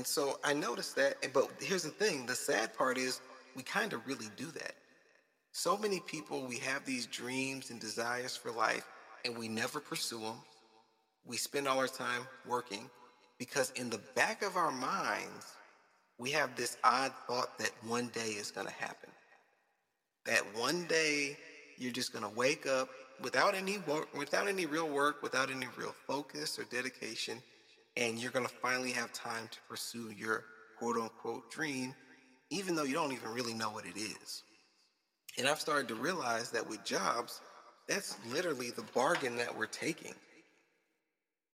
And so I noticed that. But here's the thing the sad part is we kind of really do that. So many people, we have these dreams and desires for life, and we never pursue them. We spend all our time working because in the back of our minds, we have this odd thought that one day is going to happen. That one day you're just going to wake up without any work, without any real work, without any real focus or dedication, and you're going to finally have time to pursue your quote unquote dream, even though you don't even really know what it is. And I've started to realize that with jobs, that's literally the bargain that we're taking